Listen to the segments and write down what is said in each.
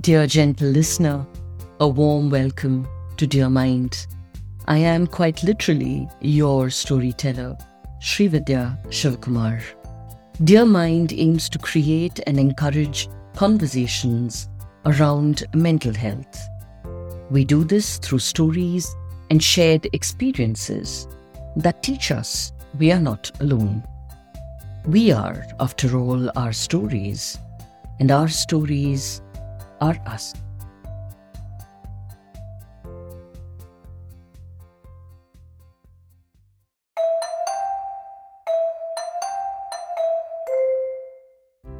Dear gentle listener, a warm welcome to Dear Mynd. I am quite literally your storyteller, Srividya Sivakumar. Dear Mynd aims to create and encourage conversations around mental health. We do this through stories and shared experiences that teach us we are not alone. We are, after all, our stories, and our stories are us.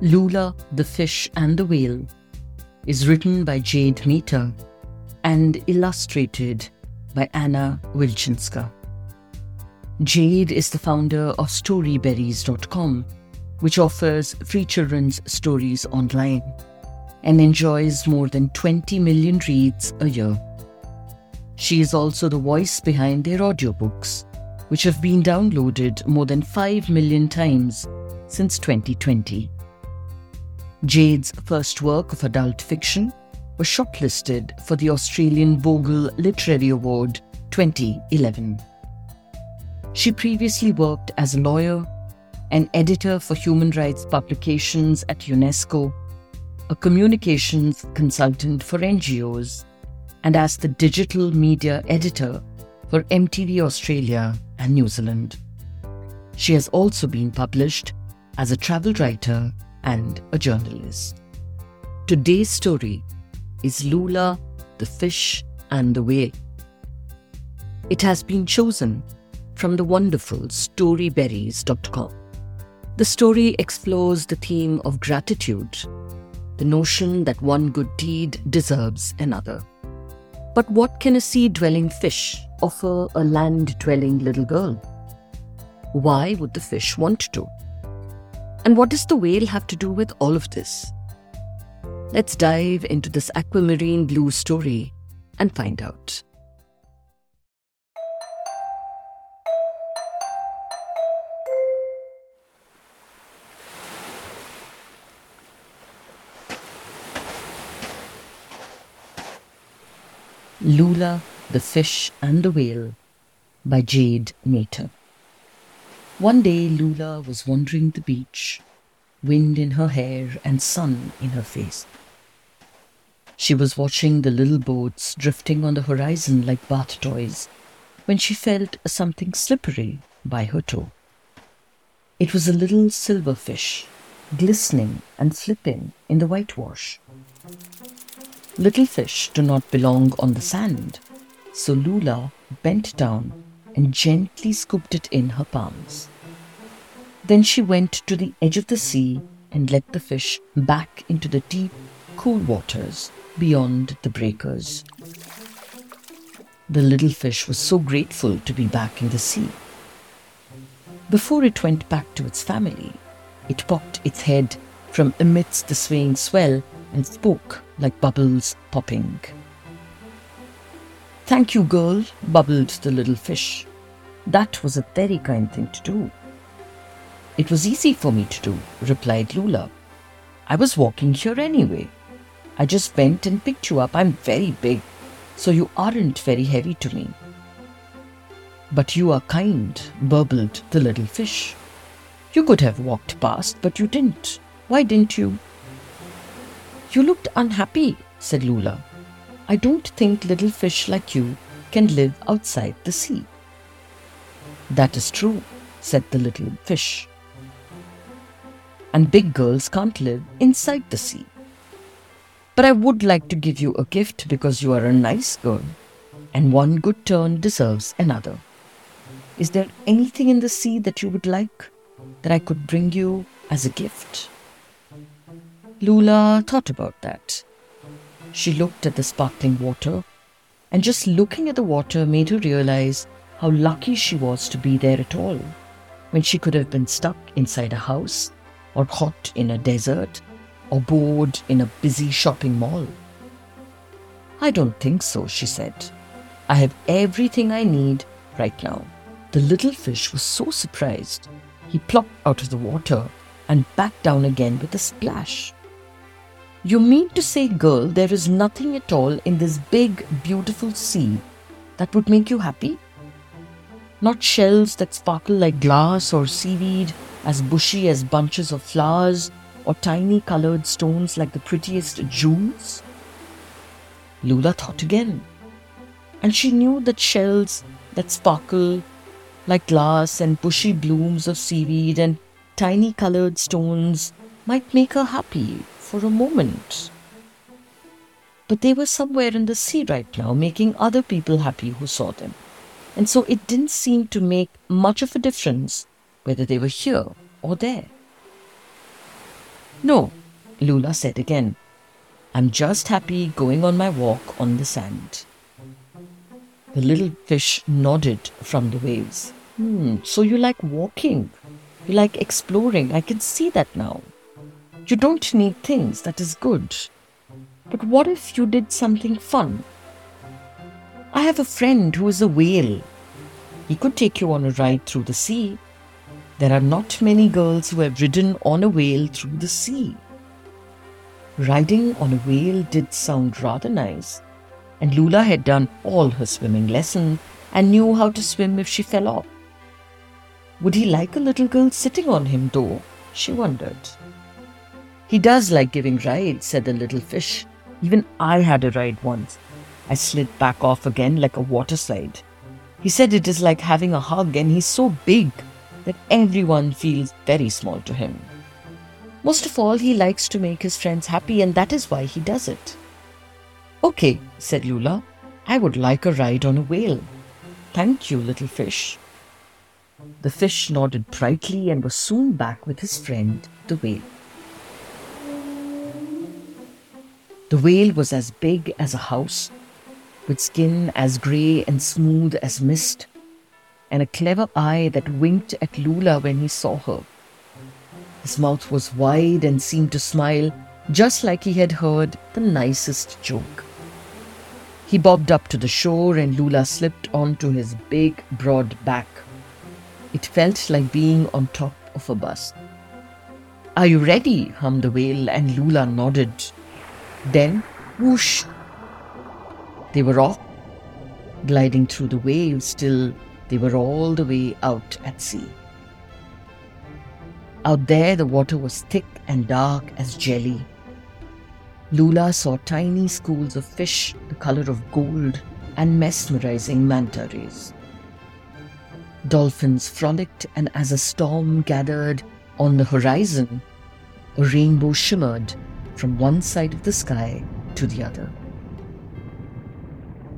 Lulah, the Fish and the Whale is written by Jade Maitre and illustrated by Anna Vilchynska. Jade is the founder of Storyberries.com, which offers free children's stories online and enjoys more than 20 million reads a year. She is also the voice behind their audiobooks, which have been downloaded more than 5 million times since 2020. Jade's first work of adult fiction was shortlisted for the Australian Vogel Literary Award 2011. She previously worked as a lawyer, an editor for human rights publications at UNESCO, a communications consultant for NGOs, and as the digital media editor for MTV Australia and New Zealand. She has also been published as a travel writer and a journalist. Today's story is Lulah, the Fish and the Whale. It has been chosen from the wonderful storyberries.com. The story explores the theme of gratitude, the notion that one good deed deserves another. But what can a sea dwelling fish offer a land dwelling little girl? Why would the fish want to? And what does the whale have to do with all of this? Let's dive into this aquamarine blue story and find out. Lulah, the Fish and the Whale by Jade Maitre. One day Lulah was wandering the beach, wind in her hair and sun in her face. She was watching the little boats drifting on the horizon like bath toys when she felt something slippery by her toe. It was a little silver fish, glistening and flipping in the whitewash. Little fish do not belong on the sand, so Lulah bent down and gently scooped it in her palms. Then she went to the edge of the sea and let the fish back into the deep, cool waters beyond the breakers. The little fish was so grateful to be back in the sea. Before it went back to its family, it popped its head from amidst the swaying swell and spoke like bubbles popping. Thank you, girl, bubbled the little fish. That was a very kind thing to do. It was easy for me to do, replied Lulah. I was walking here anyway. I just went and picked you up. I'm very big, so you aren't very heavy to me. But you are kind, burbled the little fish. You could have walked past, but you didn't. Why didn't you? You looked unhappy, said Lulah. I don't think little fish like you can live outside the sea. That is true, said the little fish. And big girls can't live inside the sea. But I would like to give you a gift because you are a nice girl, and one good turn deserves another. Is there anything in the sea that you would like that I could bring you as a gift? Lulah thought about that. She looked at the sparkling water, and just looking at the water made her realize how lucky she was to be there at all, when she could have been stuck inside a house, or hot in a desert, or bored in a busy shopping mall. I don't think so, she said. I have everything I need right now. The little fish was so surprised. He plopped out of the water and back down again with a splash. You mean to say, girl, there is nothing at all in this big, beautiful sea that would make you happy? Not shells that sparkle like glass or seaweed as bushy as bunches of flowers or tiny colored stones like the prettiest jewels? Lulah thought again, and she knew that shells that sparkle like glass and bushy blooms of seaweed and tiny colored stones might make her happy for a moment. But they were somewhere in the sea right now, making other people happy who saw them. And so it didn't seem to make much of a difference whether they were here or there. No, Lulah said again. I'm just happy going on my walk on the sand. The little fish nodded from the waves. Hmm, so you like walking? You like exploring? I can see that now. You don't need things, that is good. But what if you did something fun? I have a friend who is a whale. He could take you on a ride through the sea. There are not many girls who have ridden on a whale through the sea. Riding on a whale did sound rather nice, and Lulah had done all her swimming lessons and knew how to swim if she fell off. Would he like a little girl sitting on him, though? She wondered. He does like giving rides, said the little fish. Even I had a ride once. I slid back off again like a water slide. He said it is like having a hug, and he's so big that everyone feels very small to him. Most of all, he likes to make his friends happy, and that is why he does it. Okay, said Lulah. I would like a ride on a whale. Thank you, little fish. The fish nodded brightly and was soon back with his friend, the whale. The whale was as big as a house, with skin as grey and smooth as mist, and a clever eye that winked at Lulah when he saw her. His mouth was wide and seemed to smile, just like he had heard the nicest joke. He bobbed up to the shore, and Lulah slipped onto his big, broad back. It felt like being on top of a bus. Are you ready? hummed the whale, and Lulah nodded. Then, whoosh! They were off, gliding through the waves till they were all the way out at sea. Out there, the water was thick and dark as jelly. Lulah saw tiny schools of fish the color of gold and mesmerizing manta rays. Dolphins frolicked, and as a storm gathered on the horizon, a rainbow shimmered from one side of the sky to the other.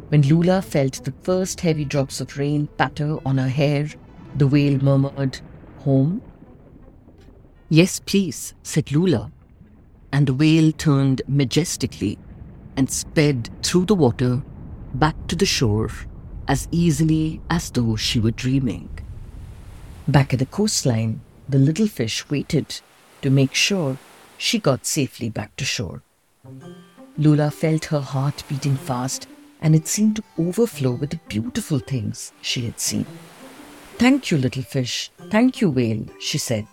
When Lulah felt the first heavy drops of rain patter on her hair, the whale murmured, Home? Yes, please, said Lulah. And the whale turned majestically and sped through the water back to the shore as easily as though she were dreaming. Back at the coastline, the little fish waited to make sure she got safely back to shore. Lulah felt her heart beating fast, and it seemed to overflow with the beautiful things she had seen. Thank you, little fish. Thank you, whale, she said.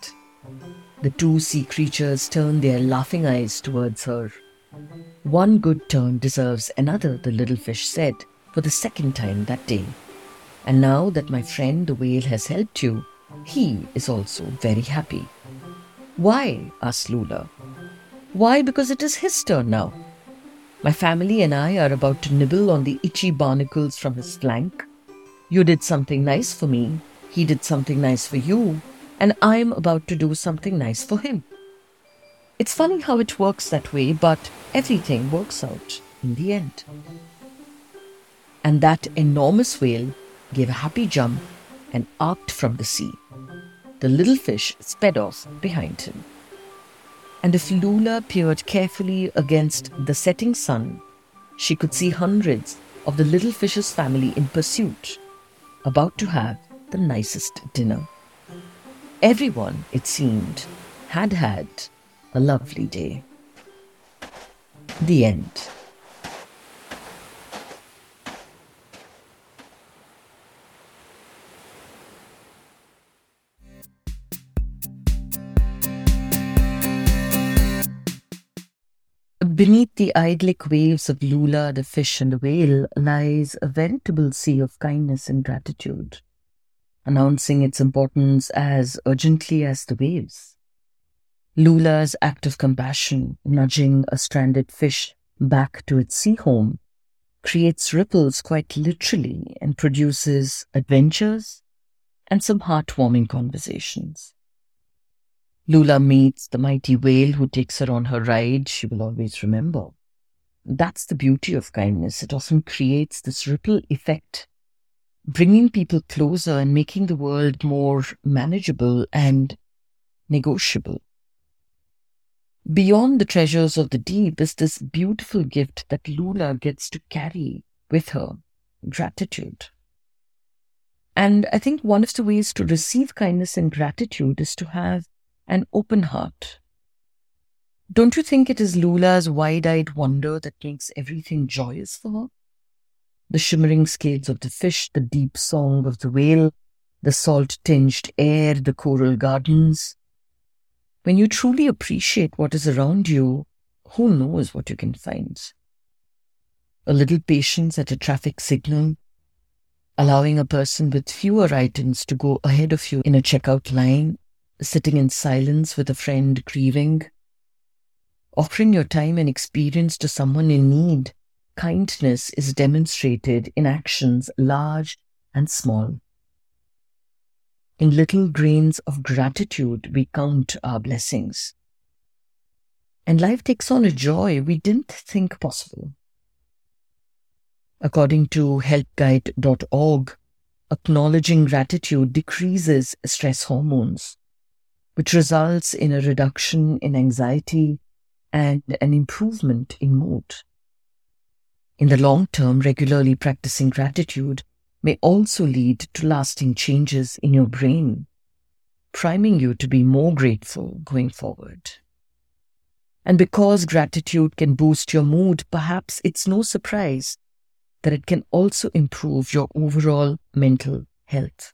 The two sea creatures turned their laughing eyes towards her. One good turn deserves another, the little fish said for the second time that day. And now that my friend the whale has helped you, he is also very happy. Why? asked Lulah. Why? Because it is his turn now. My family and I are about to nibble on the itchy barnacles from his flank. You did something nice for me, he did something nice for you, and I'm about to do something nice for him. It's funny how it works that way, but everything works out in the end. And that enormous whale gave a happy jump and arced from the sea the little fish sped off behind him. And if Lulah peered carefully against the setting sun, she could see hundreds of the little fish's family in pursuit, about to have the nicest dinner. Everyone, it seemed, had had a lovely day. The end. Beneath the idyllic waves of Lulah, the fish, and the whale lies a veritable sea of kindness and gratitude, announcing its importance as urgently as the waves. Lulah's act of compassion, nudging a stranded fish back to its sea home, creates ripples quite literally and produces adventures and some heartwarming conversations. Lulah meets the mighty whale who takes her on her ride, she will always remember. That's the beauty of kindness. It often creates this ripple effect, bringing people closer and making the world more manageable and negotiable. Beyond the treasures of the deep is this beautiful gift that Lulah gets to carry with her gratitude. And I think one of the ways to receive kindness and gratitude is to have an open heart. Don't you think it is Lulah's wide eyed wonder that makes everything joyous for her? The shimmering scales of the fish, the deep song of the whale, the salt tinged air, the coral gardens. When you truly appreciate what is around you, who knows what you can find? A little patience at a traffic signal, allowing a person with fewer items to go ahead of you in a checkout line, sitting in silence with a friend grieving, offering your time and experience to someone in need. Kindness is demonstrated in actions large and small. In little grains of gratitude, we count our blessings. And life takes on a joy we didn't think possible. According to helpguide.org, acknowledging gratitude decreases stress hormones which results in a reduction in anxiety and an improvement in mood. In the long term, regularly practicing gratitude may also lead to lasting changes in your brain, priming you to be more grateful going forward. And because gratitude can boost your mood, perhaps it's no surprise that it can also improve your overall mental health.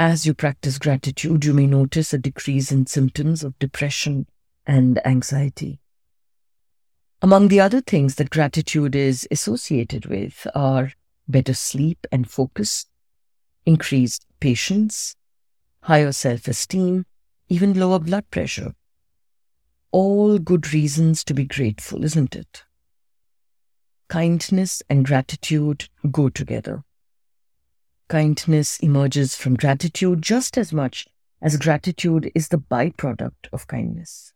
As you practice gratitude, you may notice a decrease in symptoms of depression and anxiety. Among the other things that gratitude is associated with are better sleep and focus, increased patience, higher self esteem, even lower blood pressure. All good reasons to be grateful, isn't it? Kindness and gratitude go together. Kindness emerges from gratitude just as much as gratitude is the byproduct of kindness.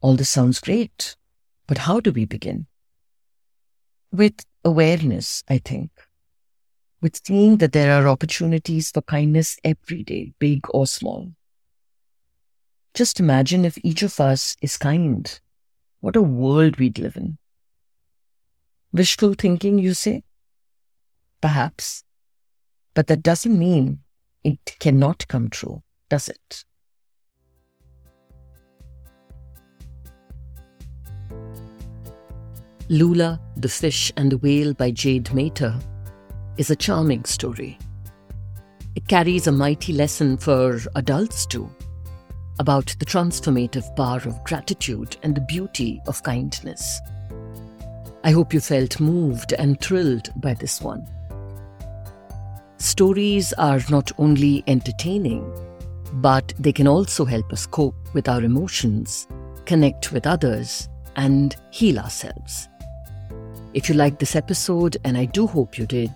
All this sounds great, but how do we begin? With awareness, I think. With seeing that there are opportunities for kindness every day, big or small. Just imagine if each of us is kind. What a world we'd live in. Wishful thinking, you say? Perhaps. But that doesn't mean it cannot come true, does it? Lulah, the Fish and the Whale by Jade Maitre is a charming story. It carries a mighty lesson for adults too about the transformative power of gratitude and the beauty of kindness. I hope you felt moved and thrilled by this one. Stories are not only entertaining, but they can also help us cope with our emotions, connect with others, and heal ourselves. If you liked this episode, and I do hope you did,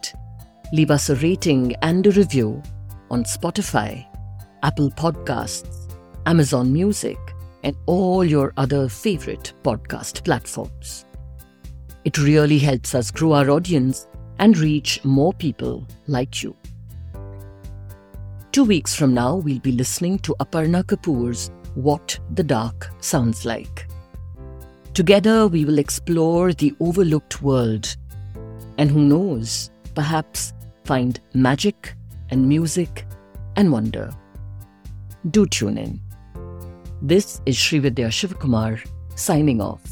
leave us a rating and a review on Spotify, Apple Podcasts, Amazon Music, and all your other favorite podcast platforms. It really helps us grow our audience and reach more people like you. Two weeks from now, we'll be listening to Aparna Kapoor's What the Dark Sounds Like. Together, we will explore the overlooked world and who knows, perhaps find magic and music and wonder. Do tune in. This is Srividya Sivakumar signing off.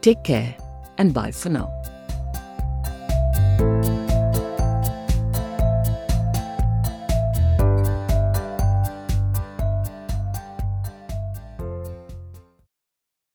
Take care and bye for now.